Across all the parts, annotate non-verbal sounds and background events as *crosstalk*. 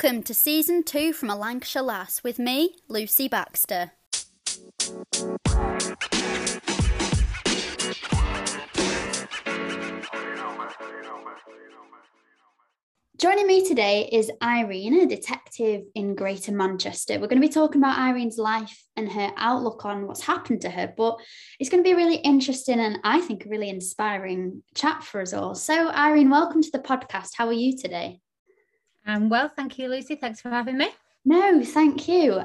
Welcome to season two from a Lancashire Lass with me, Lucy Baxter. Joining me today is Irene, a detective in Greater Manchester. We're going to be talking about Irene's life and her outlook on what's happened to her, but it's going to be a really interesting and I think a really inspiring chat for us all. So, Irene, welcome to the podcast. How are you today? Um, well, thank you, Lucy. Thanks for having me. No, thank you.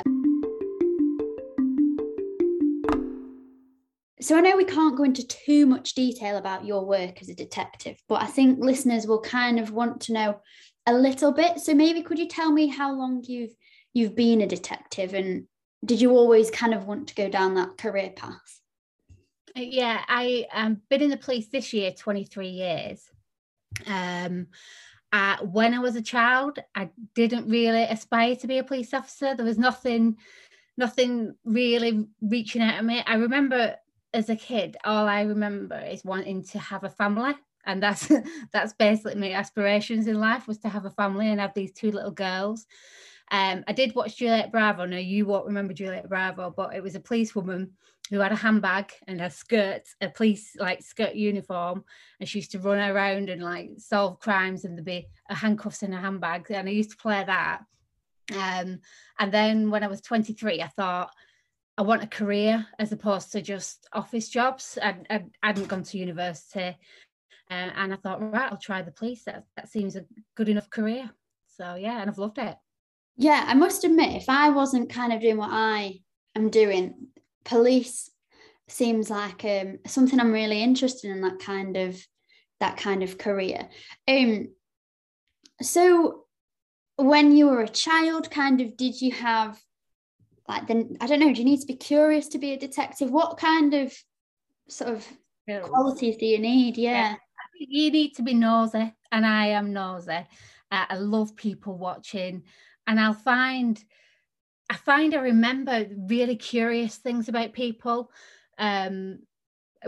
So I know we can't go into too much detail about your work as a detective, but I think listeners will kind of want to know a little bit. So maybe could you tell me how long you've you've been a detective and did you always kind of want to go down that career path? Uh, yeah, I um been in the police this year 23 years. Um uh, when I was a child, I didn't really aspire to be a police officer. There was nothing, nothing really reaching out at me. I remember as a kid, all I remember is wanting to have a family, and that's *laughs* that's basically my aspirations in life was to have a family and have these two little girls. Um, I did watch Juliet Bravo. No, you won't remember Juliet Bravo, but it was a policewoman who had a handbag and a skirt, a police like skirt uniform, and she used to run around and like solve crimes, and there'd be a handcuffs in a handbag. And I used to play that. Um, and then when I was 23, I thought I want a career as opposed to just office jobs. I, I, I hadn't gone to university, uh, and I thought, right, I'll try the police. That that seems a good enough career. So yeah, and I've loved it. Yeah, I must admit, if I wasn't kind of doing what I am doing, police seems like um, something I'm really interested in. That kind of that kind of career. Um, so when you were a child, kind of, did you have like then I don't know, do you need to be curious to be a detective? What kind of sort of qualities do you need? Yeah. yeah. You need to be nosy, and I am nosy. Uh, I love people watching, and I'll find I find I remember really curious things about people. Um,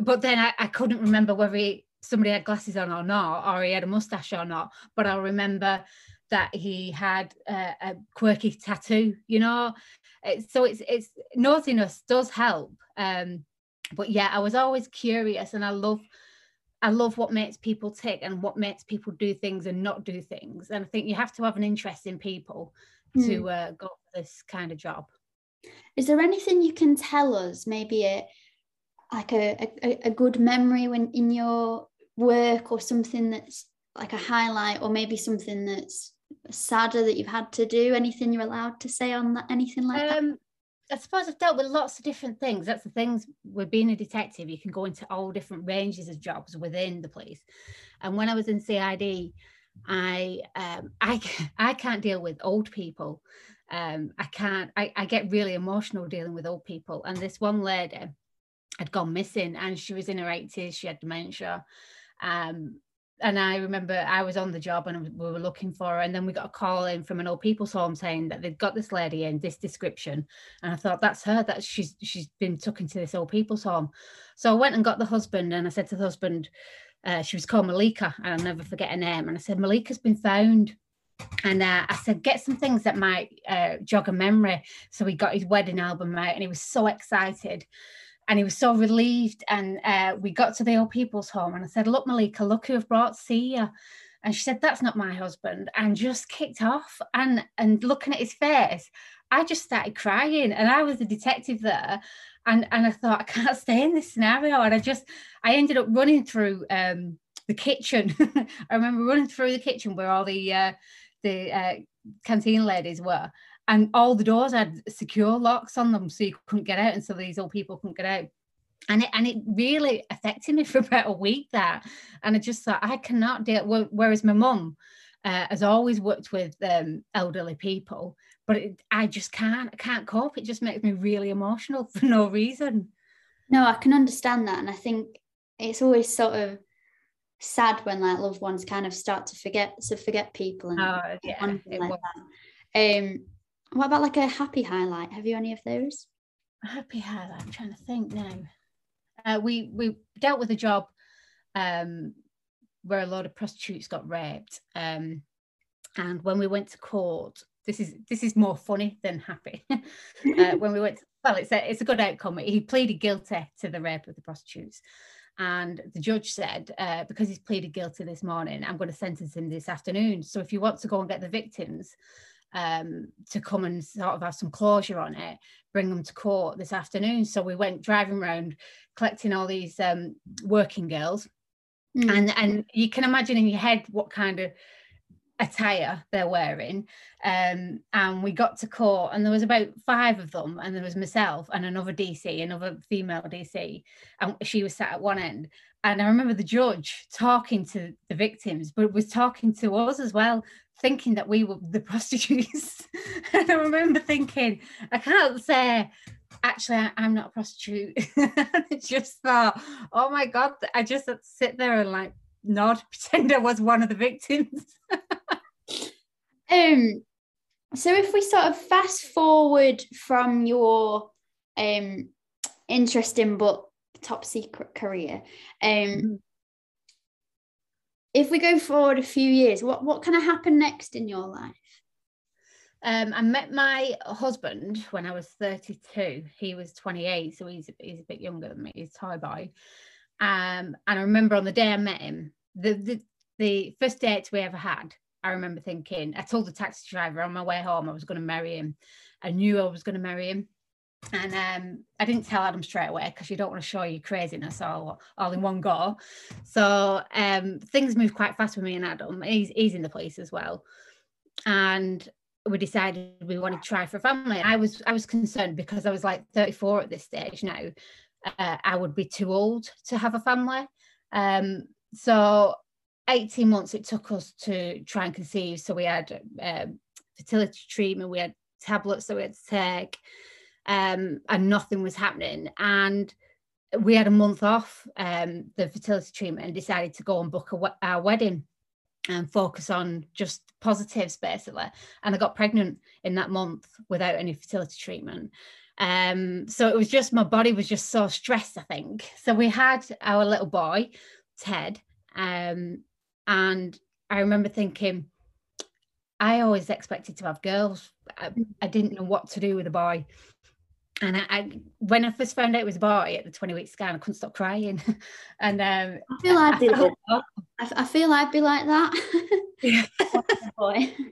but then I, I couldn't remember whether he, somebody had glasses on or not, or he had a mustache or not. But I remember that he had a, a quirky tattoo, you know. So it's it's naughtiness does help. Um, but yeah, I was always curious, and I love I love what makes people tick and what makes people do things and not do things. And I think you have to have an interest in people mm. to uh, go this kind of job. Is there anything you can tell us? Maybe a like a, a, a good memory when in your work or something that's like a highlight or maybe something that's sadder that you've had to do anything you're allowed to say on that anything like um, that I suppose I've dealt with lots of different things. That's the things with being a detective, you can go into all different ranges of jobs within the police. And when I was in CID, I um, *laughs* I I can't deal with old people. Um, I can't. I, I get really emotional dealing with old people. And this one lady had gone missing, and she was in her eighties. She had dementia. Um, and I remember I was on the job and we were looking for her, and then we got a call in from an old people's home saying that they'd got this lady in this description, and I thought that's her. That she's she's been taken to this old people's home. So I went and got the husband, and I said to the husband, uh, she was called Malika, and I'll never forget her name. And I said, Malika's been found. And uh, I said, get some things that might uh, jog a memory. So he got his wedding album out and he was so excited and he was so relieved. And uh, we got to the old people's home and I said, look, Malika, look who I've brought to see you. And she said, that's not my husband. And just kicked off and, and looking at his face, I just started crying. And I was a detective there and and I thought I can't stay in this scenario, and I just I ended up running through um, the kitchen. *laughs* I remember running through the kitchen where all the uh, the uh, canteen ladies were, and all the doors had secure locks on them, so you couldn't get out, and so these old people couldn't get out. And it, and it really affected me *laughs* for about a week that, and I just thought I cannot deal. Whereas my mum uh, has always worked with um, elderly people, but it, I just can't I can't cope. It just makes me really emotional *laughs* for no reason. No, I can understand that, and I think it's always sort of sad when like loved ones kind of start to forget to forget people and oh, yeah, like that. Um, what about like a happy highlight? Have you any of those? A happy highlight. I'm trying to think now. Uh, we we dealt with a job um, where a lot of prostitutes got raped, um, and when we went to court, this is this is more funny than happy. *laughs* uh, when we went, to, well, it's a it's a good outcome. He pleaded guilty to the rape of the prostitutes, and the judge said uh, because he's pleaded guilty this morning, I'm going to sentence him this afternoon. So if you want to go and get the victims. Um, to come and sort of have some closure on it, bring them to court this afternoon. So we went driving around collecting all these um, working girls, mm. and and you can imagine in your head what kind of attire they're wearing. Um, and we got to court, and there was about five of them, and there was myself and another DC, another female DC, and she was sat at one end. And I remember the judge talking to the victims, but was talking to us as well, thinking that we were the *laughs* prostitutes. and I remember thinking, I can't say actually I, am not a prostitute. *laughs* Just thought, oh my god, I just sit there and like nod, *laughs* pretend I was one of the victims. Um, so if we sort of fast forward from your um interesting but top secret career, um, mm-hmm. if we go forward a few years, what what kind of happen next in your life? Um, I met my husband when I was 32. He was 28, so he's he's a bit younger than me. He's Thai boy. Um, and I remember on the day I met him, the, the the first date we ever had, I remember thinking, I told the taxi driver on my way home I was going to marry him. I knew I was going to marry him. And um, I didn't tell Adam straight away because you don't want to show your craziness all, all in one go. So um, things moved quite fast with me and Adam. He's, he's in the place as well. And we decided we wanted to try for a family. I was I was concerned because I was like 34 at this stage now. Uh, I would be too old to have a family. Um, so 18 months it took us to try and conceive. So we had um, fertility treatment, we had tablets that we had to take, um, and nothing was happening. And we had a month off um, the fertility treatment and decided to go and book a, our wedding and focus on just positives basically. And I got pregnant in that month without any fertility treatment. Um, so it was just my body was just so stressed, I think. So we had our little boy, Ted, um, and I remember thinking, I always expected to have girls. I, I didn't know what to do with a boy. And I, I, when I first found out it was a boy at the 20 week scan, I couldn't stop crying. *laughs* and um, I feel I'd be like, I, feel I'd be like that. boy. *laughs*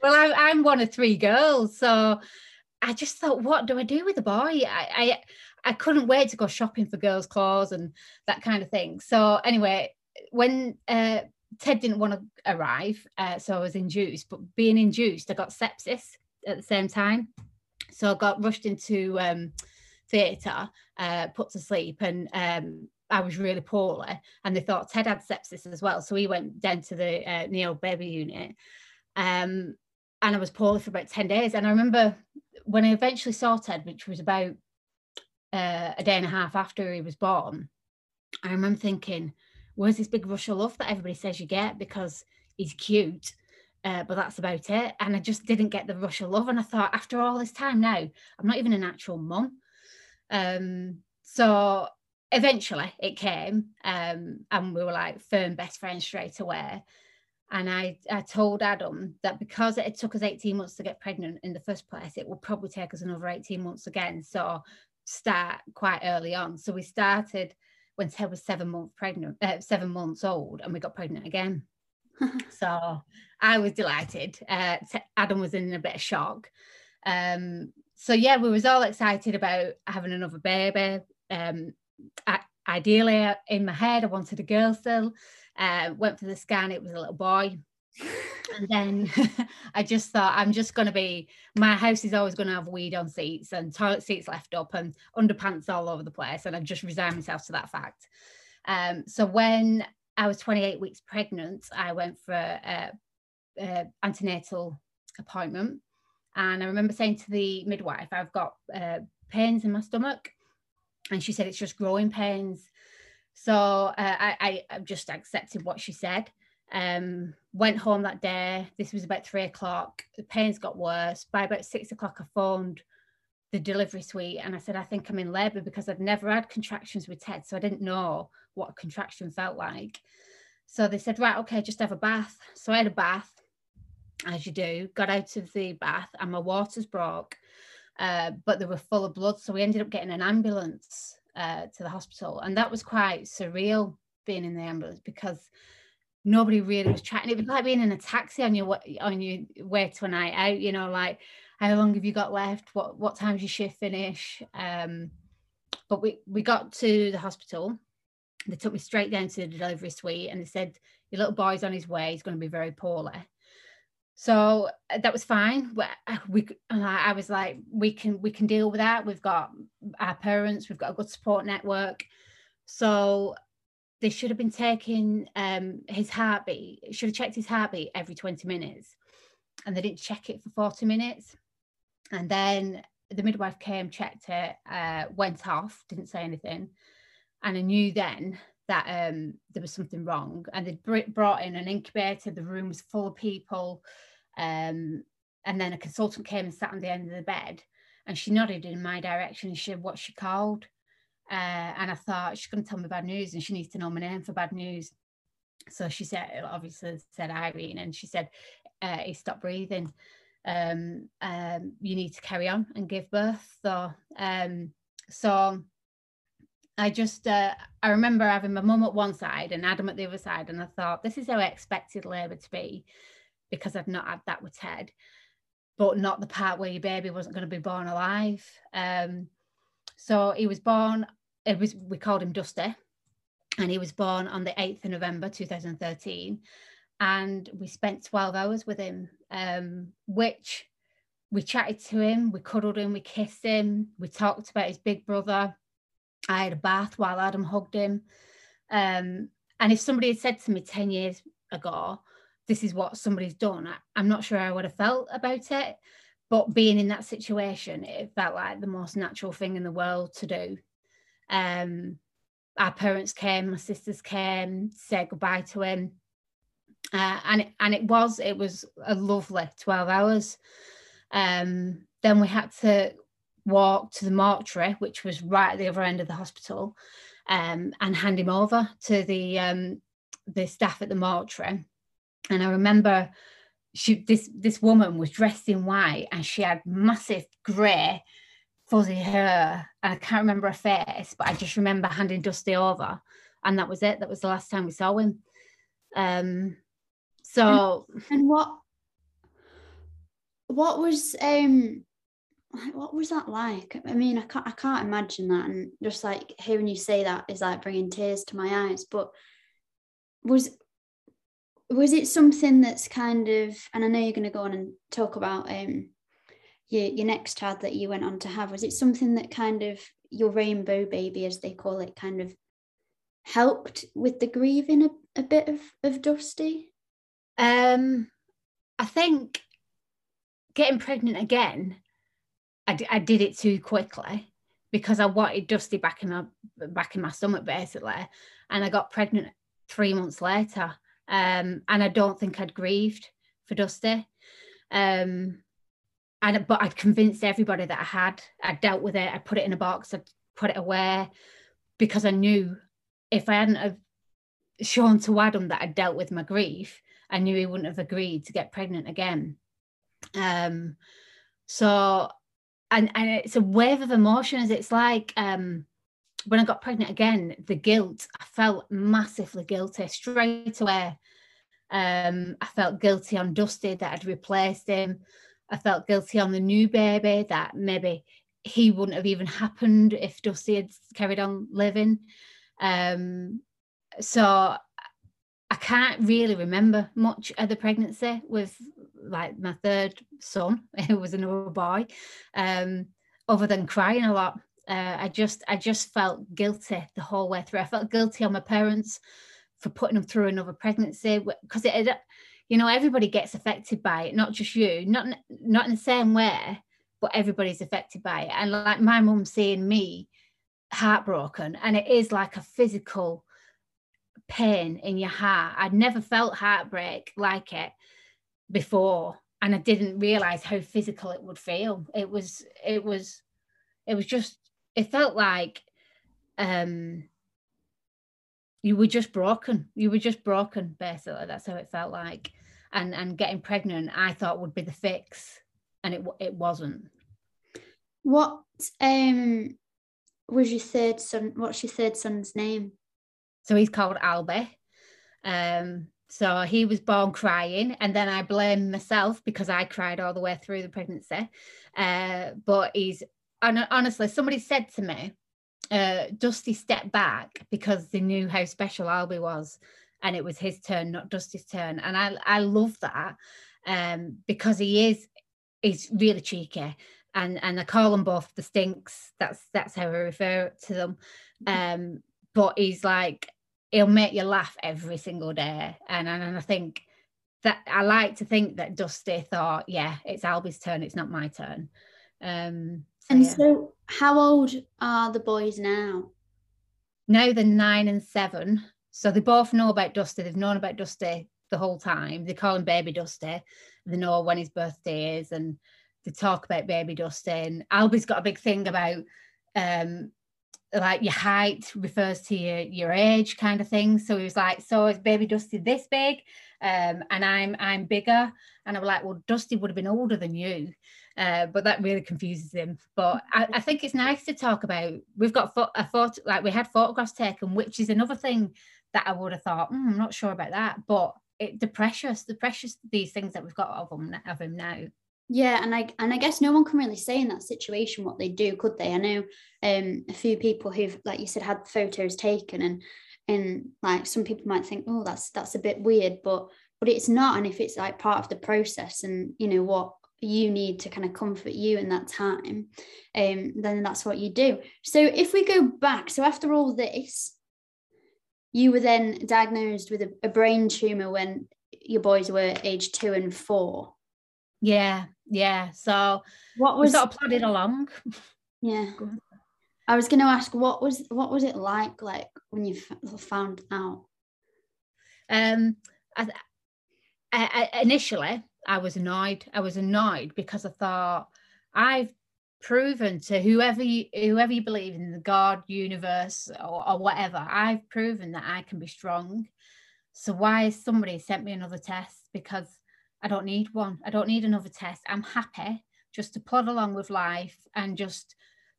Well, I, am one of three girls, so I just thought, what do I do with a boy? I, I I couldn't wait to go shopping for girls' clothes and that kind of thing. So anyway, when uh, Ted didn't want to arrive, uh, so I was induced. But being induced, I got sepsis at the same time, so I got rushed into um, theatre, uh, put to sleep, and um, I was really poorly. And they thought Ted had sepsis as well, so he went down to the uh, neo baby unit. Um, and I was poorly for about 10 days. And I remember when I eventually saw Ted, which was about uh, a day and a half after he was born, I remember thinking, where's this big rush of love that everybody says you get because he's cute? Uh, but that's about it. And I just didn't get the rush of love. And I thought, after all this time now, I'm not even an actual mum. Um, so eventually it came, um, and we were like firm best friends straight away. And I, I told Adam that because it took us 18 months to get pregnant in the first place, it will probably take us another 18 months again. So start quite early on. So we started when Ted was seven months pregnant, uh, seven months old, and we got pregnant again. *laughs* so I was delighted. Uh, Adam was in a bit of shock. Um, so yeah, we was all excited about having another baby. Um, I, ideally, in my head, I wanted a girl still. Uh, went for the scan; it was a little boy *laughs* and then *laughs* I just thought I'm just going to be my house is always going to have weed on seats and toilet seats left up and underpants all over the place and I've just resigned myself to that fact. Um, so when I was 28 weeks pregnant, I went for a, a antenatal appointment and I remember saying to the midwife, I've got uh, pains in my stomach and she said it's just growing pains. So uh, I, I just accepted what she said. Um, went home that day. This was about three o'clock. The pains got worse. By about six o'clock, I phoned the delivery suite and I said, I think I'm in labour because I'd never had contractions with Ted. So I didn't know what a contraction felt like. So they said, right, okay, just have a bath. So I had a bath. as you do, got out of the bath and my waters broke, uh, but they were full of blood. So we ended up getting an ambulance uh, to the hospital. And that was quite surreal being in the ambulance because nobody really was chatting. It was like being in a taxi on your on your way to a night out, you know, like how long have you got left? What what time's your shift finish? Um, but we we got to the hospital. They took me straight down to the delivery suite and they said, Your little boy's on his way, he's going to be very poorly. So uh, that was fine. Uh, we, I was like, we can we can deal with that. We've got our parents, we've got a good support network. So they should have been taking um, his heartbeat. Should have checked his heartbeat every 20 minutes, and they didn't check it for 40 minutes. And then the midwife came, checked it, uh, went off, didn't say anything, and I knew then that um, there was something wrong. And they'd brought in an incubator. The room was full of people. Um, and then a consultant came and sat on the end of the bed and she nodded in my direction she said what she called. Uh, and I thought she's going to tell me bad news and she needs to know my name for bad news. So she said, obviously said Irene, and she said, uh, he stopped breathing. Um, um, you need to carry on and give birth. So, um, so I just, uh, I remember having my mum at one side and Adam at the other side, and I thought, this is how I expected labour to be because I've not had that with Ted, but not the part where your baby wasn't going to be born alive. Um, so he was born, it was we called him Dusty, and he was born on the 8th of November 2013. And we spent 12 hours with him, um, which we chatted to him, we cuddled him, we kissed him, we talked about his big brother. I had a bath while Adam hugged him. Um, and if somebody had said to me 10 years ago, this is what somebody's done. I, am not sure how I would have felt about it, but being in that situation, it felt like the most natural thing in the world to do. Um, our parents came, my sisters came, said goodbye to him, uh, and it, and it was it was a lovely 12 hours. Um, then we had to walk to the mortuary, which was right at the other end of the hospital, um, and hand him over to the um, the staff at the mortuary and I remember she this this woman was dressed in white and she had massive grey fuzzy hair and I can't remember her face, but I just remember handing Dusty over, and that was it. That was the last time we saw him. Um, so and, and what what was um what was that like? I mean, I can't I can't imagine that, and just like hearing you say that is like bringing tears to my eyes. But was was it something that's kind of and i know you're going to go on and talk about um your, your next child that you went on to have was it something that kind of your rainbow baby as they call it kind of helped with the grieving a, a bit of of dusty um i think getting pregnant again I, d- I did it too quickly because i wanted dusty back in my back in my stomach basically and i got pregnant three months later um, and I don't think I'd grieved for Dusty. Um, and but I'd convinced everybody that I had. I dealt with it. I put it in a box. I put it away because I knew if I hadn't have shown to Adam that I'd dealt with my grief, I knew he wouldn't have agreed to get pregnant again. Um, so and and it's a wave of emotions. It's like um when I got pregnant again, the guilt, I felt massively guilty straight away. Um, I felt guilty on Dusty that I'd replaced him. I felt guilty on the new baby that maybe he wouldn't have even happened if Dusty had carried on living. Um, so I can't really remember much of the pregnancy with like my third son, *laughs* who was another boy, um, other than crying a lot uh, I just I just felt guilty the whole way through. I felt guilty on my parents for putting them through another pregnancy because it, you know, everybody gets affected by it, not just you, not not in the same way, but everybody's affected by it. And like my mum seeing me heartbroken, and it is like a physical pain in your heart. I'd never felt heartbreak like it before, and I didn't realize how physical it would feel. It was it was it was just it felt like um you were just broken you were just broken basically that's how it felt like and and getting pregnant I thought would be the fix and it it wasn't. What um was your third son what's your third son's name? So he's called Albie um so he was born crying and then I blame myself because I cried all the way through the pregnancy. Uh but he's and honestly somebody said to me uh, Dusty stepped back because they knew how special Albie was, and it was his turn, not Dusty's turn. And I I love that um, because he is he's really cheeky, and and I call them both the stinks. That's that's how I refer to them. Mm-hmm. Um, but he's like he'll make you laugh every single day, and and, and I think that I like to think that Dusty thought, yeah, it's Albie's turn, it's not my turn. Um, and yeah. so, how old are the boys now? Now they're nine and seven. So they both know about Dusty. They've known about Dusty the whole time. They call him Baby Dusty. They know when his birthday is and they talk about Baby Dusty. And Albie's got a big thing about um, like your height refers to your, your age kind of thing. So he was like, So is Baby Dusty this big? Um, and I'm I'm bigger. And I was like, Well, Dusty would have been older than you. Uh, but that really confuses him. But I, I, think it's nice to talk about. We've got fo- a photo, like we had photographs taken, which is another thing that I would have thought. Mm, I'm not sure about that, but it, the precious, the precious these things that we've got of him of him now. Yeah, and I and I guess no one can really say in that situation what they do, could they? I know um, a few people who've, like you said, had photos taken, and and like some people might think, oh, that's that's a bit weird, but but it's not. And if it's like part of the process, and you know what you need to kind of comfort you in that time, um, then that's what you do. So if we go back, so after all this, you were then diagnosed with a, a brain tumor when your boys were age two and four. Yeah, yeah. So what was sort of plodded along? *laughs* Yeah. I was going to ask what was what was it like like when you found out? Um, I, I, initially I was annoyed. I was annoyed because I thought I've proven to whoever you whoever you believe in the God, universe, or, or whatever, I've proven that I can be strong. So why has somebody sent me another test? Because I don't need one. I don't need another test. I'm happy just to plod along with life and just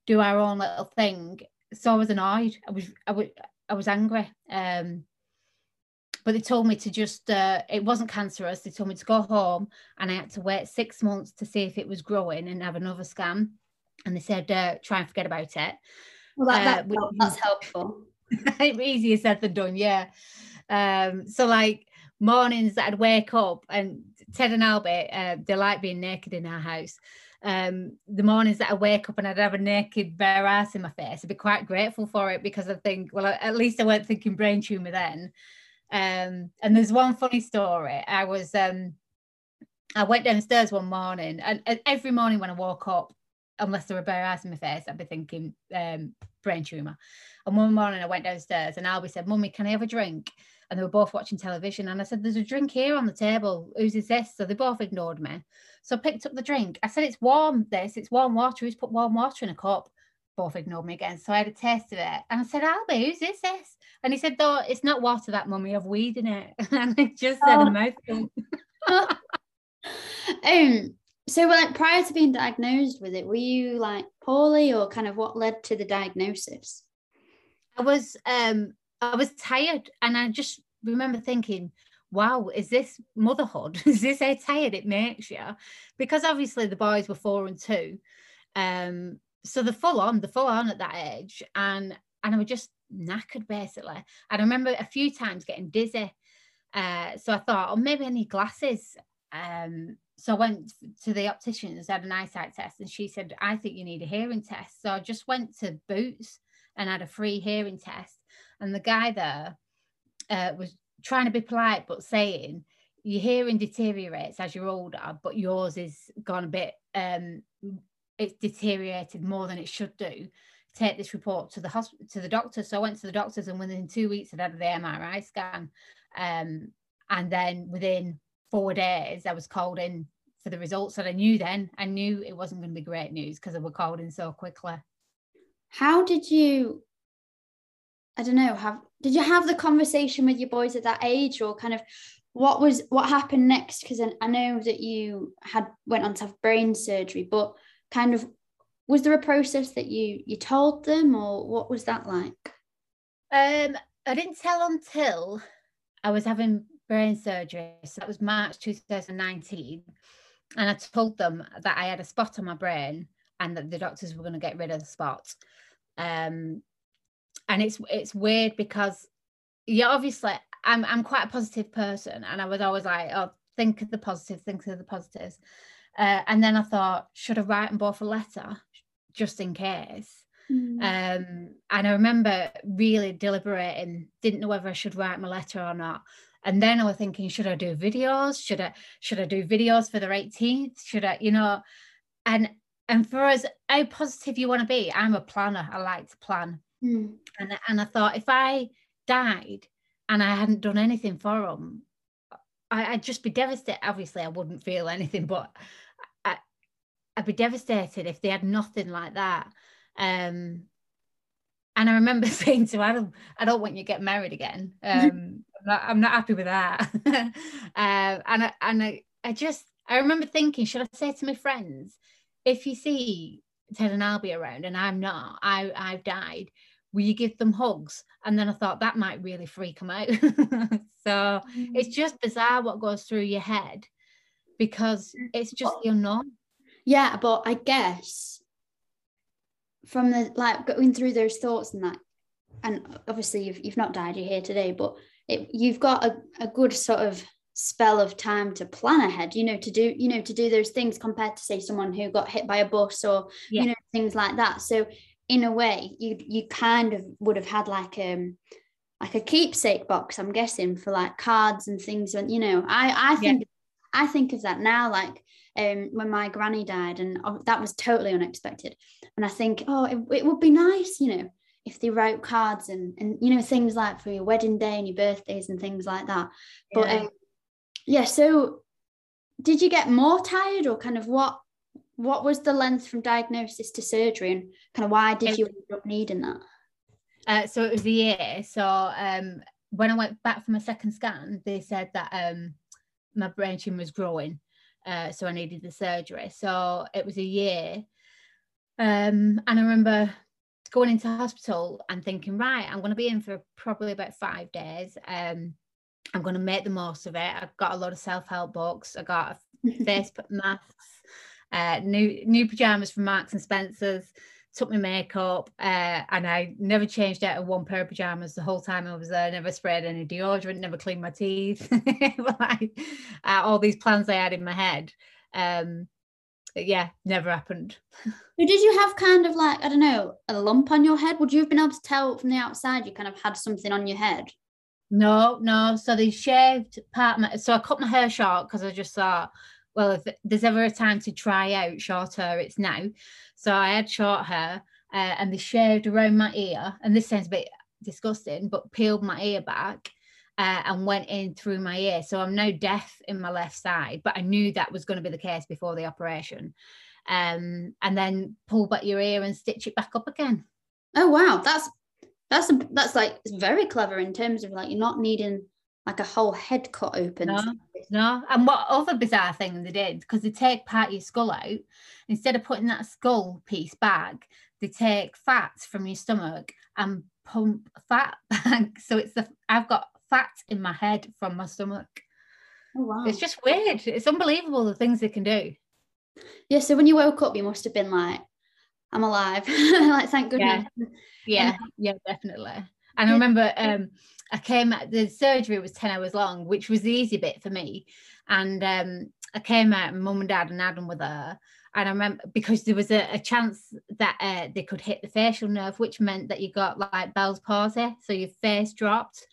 do our own little thing. So I was annoyed. I was I was I was angry. Um, but they told me to just uh, it wasn't cancerous they told me to go home and i had to wait six months to see if it was growing and have another scan and they said uh, try and forget about it. Well that, that, uh, that's helpful. *laughs* easier said than done yeah. Um, so like mornings that i'd wake up and ted and Albie uh, they like being naked in our house. Um, the mornings that I wake up and I'd have a naked bare ass in my face, I'd be quite grateful for it because I think, well, at least I weren't thinking brain tumor then. Um, and there's one funny story. I was um, I went downstairs one morning, and, and, every morning when I woke up, unless there were bare eyes in my face, I'd be thinking um, brain tumor. And one morning I went downstairs, and Albie said, "Mummy, can I have a drink?" And they were both watching television, and I said, "There's a drink here on the table. Whose is this?" So they both ignored me. So I picked up the drink. I said, "It's warm. This. It's warm water. Who's put warm water in a cup?" Both ignored me again. So I had a taste of it, and I said, "Albie, who's this?" This and he said, though it's not water that mummy, I've weed in it. *laughs* and I just said oh. a mouthful. *laughs* um, so like prior to being diagnosed with it, were you like poorly or kind of what led to the diagnosis? I was um I was tired and I just remember thinking, wow, is this motherhood? *laughs* is this how tired it makes you? Because obviously the boys were four and two. Um, so the full on, the full on at that age. And and I was just knackered basically. And I remember a few times getting dizzy. Uh, so I thought, oh, maybe I need glasses. Um, so I went to the opticians, had an eyesight test, and she said, I think you need a hearing test. So I just went to Boots and had a free hearing test. And the guy there uh, was trying to be polite, but saying, your hearing deteriorates as you're older, but yours is gone a bit, um, it's deteriorated more than it should do take this report to the hospital to the doctor. So I went to the doctors, and within two weeks, I'd had the MRI scan. Um, and then within four days, I was called in for the results. And I knew then, I knew it wasn't going to be great news because I were called in so quickly. How did you? I don't know. Have did you have the conversation with your boys at that age, or kind of what was what happened next? Because I, I know that you had went on to have brain surgery, but kind of was there a process that you you told them, or what was that like? Um, I didn't tell until I was having brain surgery. So that was March 2019. And I told them that I had a spot on my brain and that the doctors were going to get rid of the spot. Um, and it's it's weird because yeah, obviously I'm I'm quite a positive person, and I was always like, oh, think of the positive, think of the positives. Uh, and then I thought, should I write them both a letter just in case? Mm. Um, and I remember really deliberating, didn't know whether I should write my letter or not. And then I was thinking, should I do videos? Should I should I do videos for the 18th? Should I, you know, and and for us, how positive you want to be. I'm a planner. I like to plan. Mm. And, and I thought if I died and I hadn't done anything for them, I, would just be devastated. Obviously, I wouldn't feel anything, but I, would be devastated if they had nothing like that. Um, and I remember *laughs* saying to Adam, I don't want you to get married again. *laughs* Um, not, I'm, not, happy with that. uh, *laughs* and I, and I, I just, I remember thinking, should I say to my friends, if you see Ted and Albie around and I'm not, I, I've died, will you give them hugs? And then I thought that might really freak them out. *laughs* so it's mm. just bizarre what goes through your head because it's just the unknown. Yeah, but I guess from the like going through those thoughts and that, and obviously you've you've not died, you're here today, but it, you've got a, a good sort of spell of time to plan ahead you know to do you know to do those things compared to say someone who got hit by a bus or yeah. you know things like that so in a way you you kind of would have had like um like a keepsake box i'm guessing for like cards and things and you know i i think yeah. i think of that now like um when my granny died and that was totally unexpected and i think oh it, it would be nice you know if they wrote cards and and you know things like for your wedding day and your birthdays and things like that but yeah, um, yeah so did you get more tired or kind of what what was the length from diagnosis to surgery and kind of why did you end up needing that? Uh, so it was a year. So um, when I went back for my second scan, they said that um, my brain tumor was growing. Uh, so I needed the surgery. So it was a year. Um, and I remember going into hospital and thinking, right, I'm going to be in for probably about five days. Um, I'm going to make the most of it. I've got a lot of self help books. I got a *laughs* face masks uh, new new pajamas from Marks and Spencers, took my makeup, uh, and I never changed out of one pair of pajamas the whole time I was there. Never sprayed any deodorant, never cleaned my teeth. *laughs* like, uh, all these plans I had in my head. Um, yeah, never happened. *laughs* did you have kind of like I don't know a lump on your head? Would you have been able to tell from the outside you kind of had something on your head? No, no. So they shaved part my. So I cut my hair short because I just thought well, if there's ever a time to try out short hair, it's now. So I had short hair uh, and they shaved around my ear. And this sounds a bit disgusting, but peeled my ear back uh, and went in through my ear. So I'm now deaf in my left side, but I knew that was going to be the case before the operation. Um, and then pull back your ear and stitch it back up again. Oh wow, that's that's a, that's like very clever in terms of like you're not needing like a whole head cut open. No, no. And what other bizarre thing they did, because they take part of your skull out, instead of putting that skull piece back, they take fat from your stomach and pump fat *laughs* back. So it's the I've got fat in my head from my stomach. Oh, wow. It's just weird. It's unbelievable the things they can do. Yeah. So when you woke up, you must have been like, I'm alive. *laughs* like, thank goodness. Yeah, yeah, yeah definitely. And I remember um, I came the surgery was 10 hours long, which was the easy bit for me. And um, I came out, mum and dad and Adam were there. And I remember because there was a, a chance that uh, they could hit the facial nerve, which meant that you got like Bell's palsy. So your face dropped,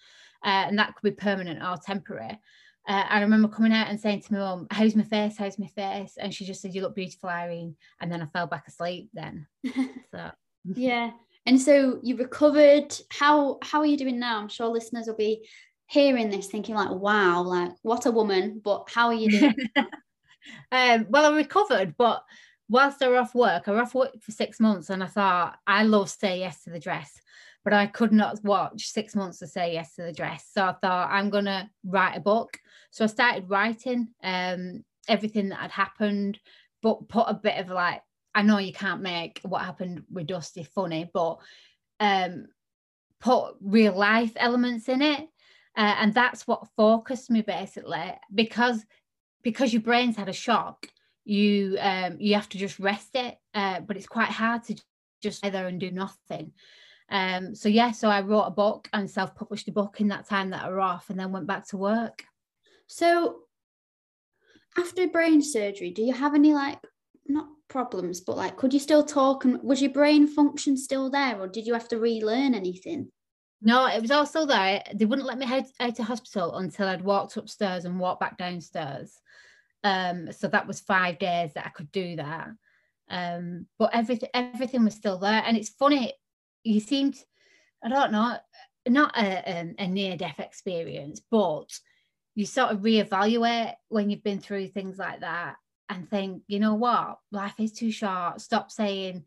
uh, and that could be permanent or temporary. Uh, I remember coming out and saying to my mum, How's my face? How's my face? And she just said, You look beautiful, Irene. And then I fell back asleep then. *laughs* So, yeah. And so you recovered. How how are you doing now? I'm sure listeners will be hearing this thinking like, wow, like what a woman. But how are you doing? *laughs* um, well, I recovered, but whilst I was off work, I was off work for six months, and I thought I love Say Yes to the Dress, but I could not watch six months to Say Yes to the Dress. So I thought I'm gonna write a book. So I started writing um, everything that had happened, but put a bit of like, I know you can't make what happened with Dusty funny, but um, put real life elements in it. Uh, and that's what focused me basically because because your brain's had a shock you um, you have to just rest it uh, but it's quite hard to just lay there and do nothing um, so yeah so i wrote a book and self-published a book in that time that i were off and then went back to work so after brain surgery do you have any like not problems but like could you still talk and was your brain function still there or did you have to relearn anything no, it was all still there. They wouldn't let me out, out of hospital until I'd walked upstairs and walked back downstairs. Um, so that was five days that I could do that. Um, but everything everything was still there. And it's funny, you seemed, I don't know, not a, a, a near death experience, but you sort of reevaluate when you've been through things like that and think, you know what, life is too short. Stop saying,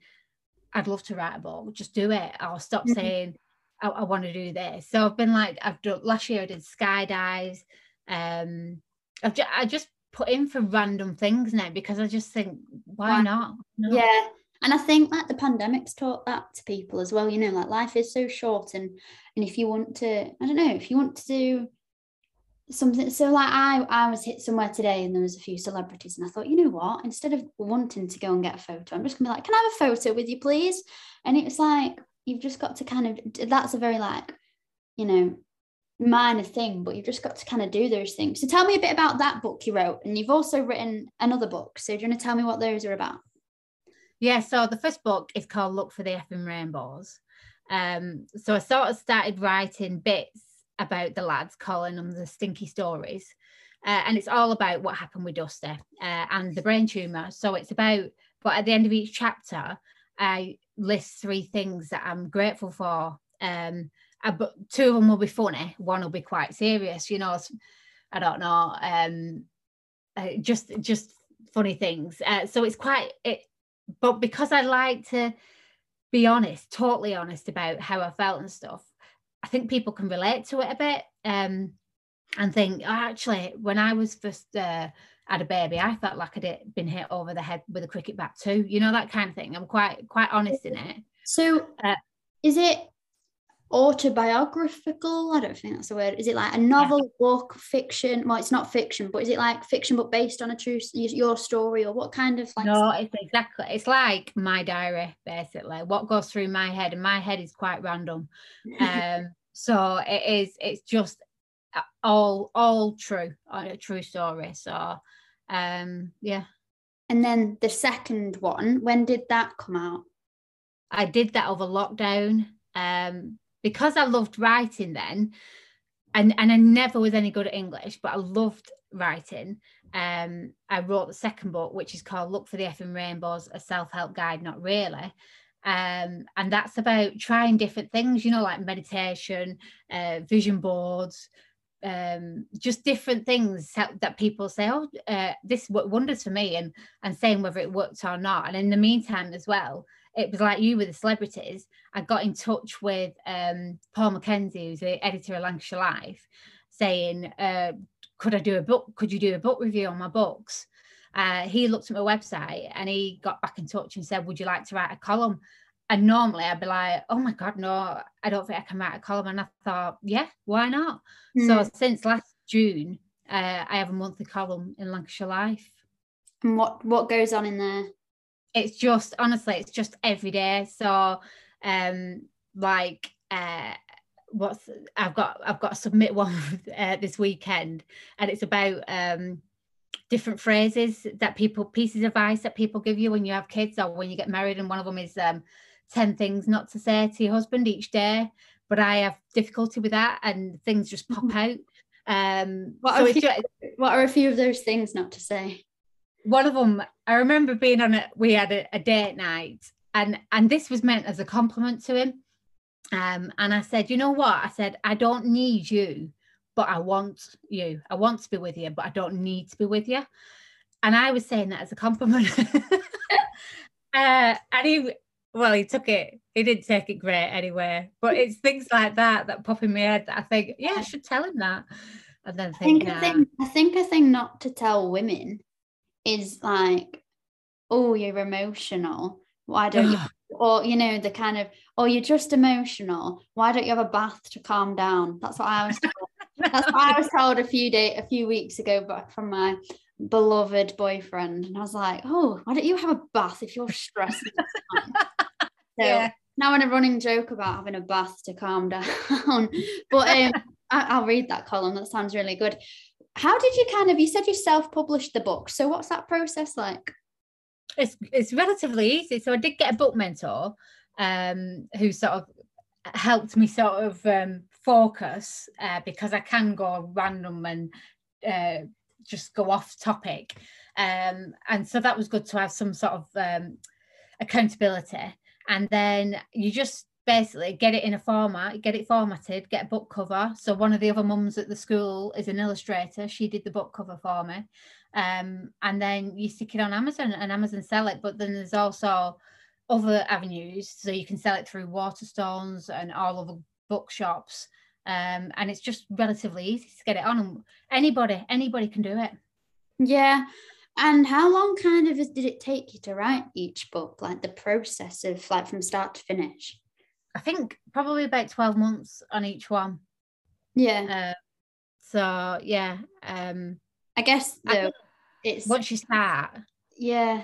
I'd love to write a book, just do it. Or stop mm-hmm. saying, I, I want to do this. So I've been like, I've done last year I did skydives. Um, I've just, I just put in for random things now because I just think, why not? No. Yeah. And I think like the pandemic's taught that to people as well. You know, like life is so short, and and if you want to, I don't know, if you want to do something, so like I I was hit somewhere today, and there was a few celebrities, and I thought, you know what? Instead of wanting to go and get a photo, I'm just gonna be like, can I have a photo with you, please? And it was like you've just got to kind of. That's a very like, you know, minor thing, but you've just got to kind of do those things. So tell me a bit about that book you wrote. And you've also written another book. So do you want to tell me what those are about? Yeah, so the first book is called Look for the Effing Rainbows. Um, so I sort of started writing bits about the lads, calling them the stinky stories. Uh, and it's all about what happened with Dusty uh, and the brain tumor. So it's about, but at the end of each chapter, I list three things that I'm grateful for. Um, uh, but two of them will be funny one will be quite serious you know i don't know um uh, just just funny things uh, so it's quite it but because i like to be honest totally honest about how i felt and stuff i think people can relate to it a bit um and think oh, actually when i was first uh, had a baby i felt like i'd been hit over the head with a cricket bat too you know that kind of thing. I'm quite quite honest in it. So uh, is it autobiographical? I don't think that's the word. Is it like a novel yeah. book fiction? Well it's not fiction but is it like fiction but based on a true your story or what kind of like no it's exactly it's like my diary basically. What goes through my head and my head is quite random. Um *laughs* so it is it's just all all true a true story. So um yeah. And then the second one when did that come out? I did that over lockdown. Um because I loved writing then, and, and I never was any good at English, but I loved writing. Um, I wrote the second book, which is called Look for the Effing Rainbows, a self-help guide, not really. Um, and that's about trying different things, you know, like meditation, uh, vision boards, um, just different things that people say, oh, uh, this wonders for me, and and saying whether it worked or not. And in the meantime, as well, it was like you with the celebrities. I got in touch with um, Paul McKenzie, who's the editor of Lancashire Life, saying, uh, "Could I do a book? Could you do a book review on my books?" Uh, he looked at my website and he got back in touch and said, "Would you like to write a column?" And normally I'd be like, "Oh my god, no, I don't think I can write a column." And I thought, "Yeah, why not?" Mm. So since last June, uh, I have a monthly column in Lancashire Life. And what what goes on in there? It's just honestly it's just every day. So um like uh what's I've got I've got to submit *laughs* one uh, this weekend and it's about um different phrases that people pieces of advice that people give you when you have kids or when you get married and one of them is um 10 things not to say to your husband each day. But I have difficulty with that and things just pop *laughs* out. Um what, so are, few, just, what are a few of those things not to say one of them i remember being on a we had a, a date night and and this was meant as a compliment to him. Um and i said you know what? I said i don't need you but i want you. I want to be with you but i don't need to be with you. And i was saying that as a compliment. *laughs* Uh, and he well he took it he didn't take it great anyway but it's things like that that pop in my head that i think yeah i should tell him that. And then I think think, a thing, I think a thing not to tell women is like, oh, you're emotional. Why don't you? *sighs* Or you know, the kind of, oh, you're just emotional. Why don't you have a bath to calm down? That's what I was. Told. That's what I was *laughs* told a few day, a few weeks ago, but from my beloved boyfriend, and I was like, oh, why don't you have a bath if you're stressed? *laughs* so Yeah. now I'm a running joke about having a bath to calm down. *laughs* but um, I, I'll read that column. That sounds really good. How did you kind of? You said you self-published the book. So what's that process like? it's it's relatively easy. So I did get a book mentor um, who sort of helped me sort of um, focus uh, because I can go random and uh, just go off topic. Um, and so that was good to have some sort of um, accountability. And then you just basically get it in a format, get it formatted, get a book cover. So one of the other mums at the school is an illustrator. She did the book cover for me. Um, and then you stick it on Amazon and Amazon sell it. But then there's also other avenues. So you can sell it through Waterstones and all other bookshops. Um, and it's just relatively easy to get it on. And anybody, anybody can do it. Yeah. And how long kind of did it take you to write each book? Like the process of like from start to finish? I think probably about 12 months on each one. Yeah. Uh, so yeah, um, I guess I though think it's once you start, yeah.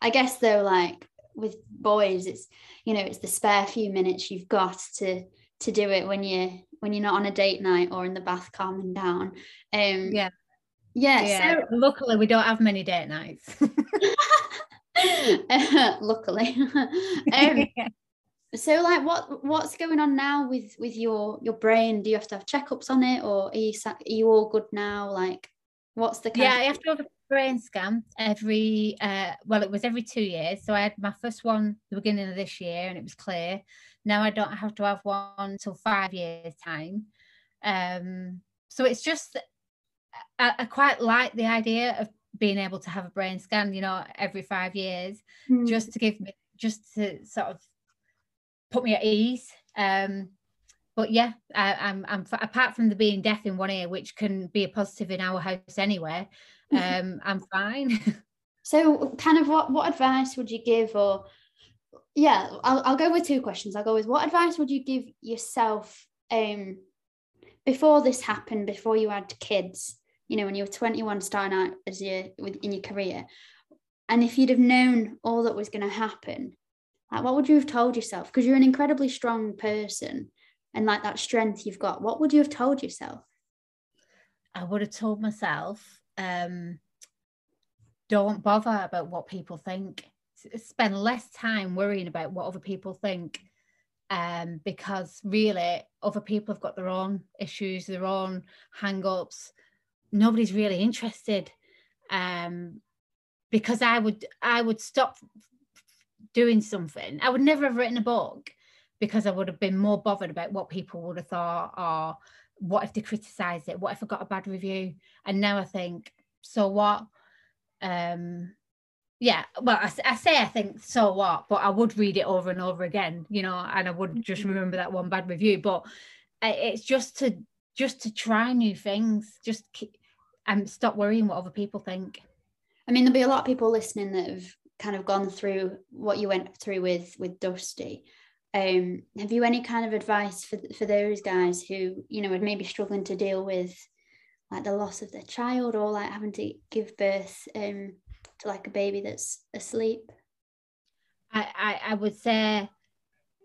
I guess though, like with boys, it's you know, it's the spare few minutes you've got to to do it when you when you're not on a date night or in the bath calming down. Um yeah, yeah, yeah. Luckily, we don't have many date nights. so *laughs* *laughs* luckily. *laughs* um so like what what's going on now with with your your brain? Do you have to have checkups on it or are you are you all good now? Like what's the yeah, of- I have to have a brain scan every. Uh, well, it was every two years. So I had my first one the beginning of this year, and it was clear. Now I don't have to have one until five years time. Um, so it's just I, I quite like the idea of being able to have a brain scan. You know, every five years. Hmm. just to give me just to sort of put me at ease. Um but yeah I, i'm i'm apart from the being deaf in one ear which can be a positive in our house anyway um i'm fine. *laughs* So, kind of what what advice would you give, or yeah, I'll I'll go with two questions. I'll go with what advice would you give yourself um before this happened, before you had kids, you know, when you were 21 starting out as your with in your career, and if you'd have known all that was going to happen, like what would you have told yourself? Because you're an incredibly strong person, and like that strength you've got, what would you have told yourself? i would have told myself um don't bother about what people think spend less time worrying about what other people think um because really other people have got their own issues their own hang-ups nobody's really interested um because i would i would stop doing something i would never have written a book because i would have been more bothered about what people would have thought or what if they criticized it what if i got a bad review. And now i think so what? Um yeah well I say i think so what? But i would read it over and over again you know and i would just Mhm. remember that one bad review. But it's just to just to try new things just keep, and stop worrying what other people think. I mean, there'll be a lot of people listening that have kind of gone through what you went through with with Dusty. Um, have you any kind of advice for for those guys who you know are maybe struggling to deal with like the loss of their child or like having to give birth um, to like a baby that's asleep? I, I i would say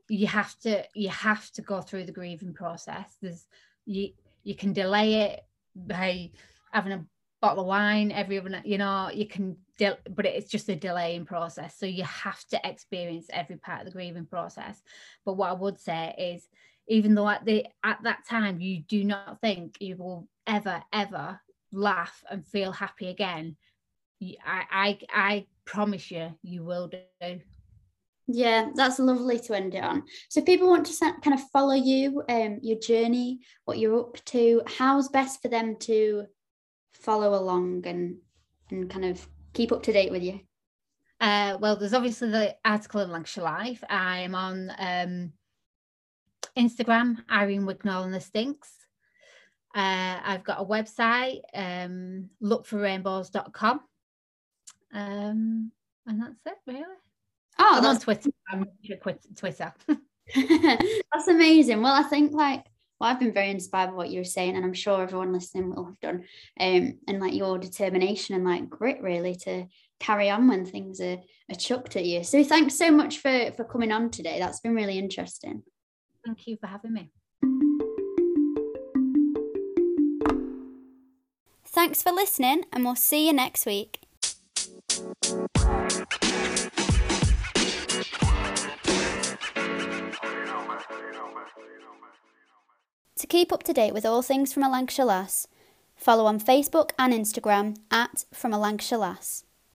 you have to you have to go through the grieving process there's you you can delay it by having a bottle of wine every other night you know you can del- but it's just a delaying process. So you have to experience every part of the grieving process. But what i would say is even though at the at that time you do not think you will ever ever laugh and feel happy again i i, I promise you you will do. Yeah, that's lovely to end it on. So people want to kind of follow you, um, your journey, what you're up to, how's best for them to follow along and and kind of keep up to date with you? Uh, well, there's obviously the article in Lancashire Life. I am on um, Instagram, Irene Wignall and the Stinks. Uh, I've got a website, um, lookforrainbows.com. Um, and that's it, really. Oh, I'm on Twitter. I'm Twitter. *laughs* that's amazing. Well, I think like well, I've been very inspired by what you were saying, and I'm sure everyone listening will have done. Um, and like your determination and like grit really to carry on when things are, are chucked at you. So thanks so much for for coming on today. That's been really interesting. Thank you for having me. Thanks for listening, and we'll see you next week. To keep up to date with all things from a Lancashire Lass, follow on Facebook and Instagram at From a Lancashire Lass.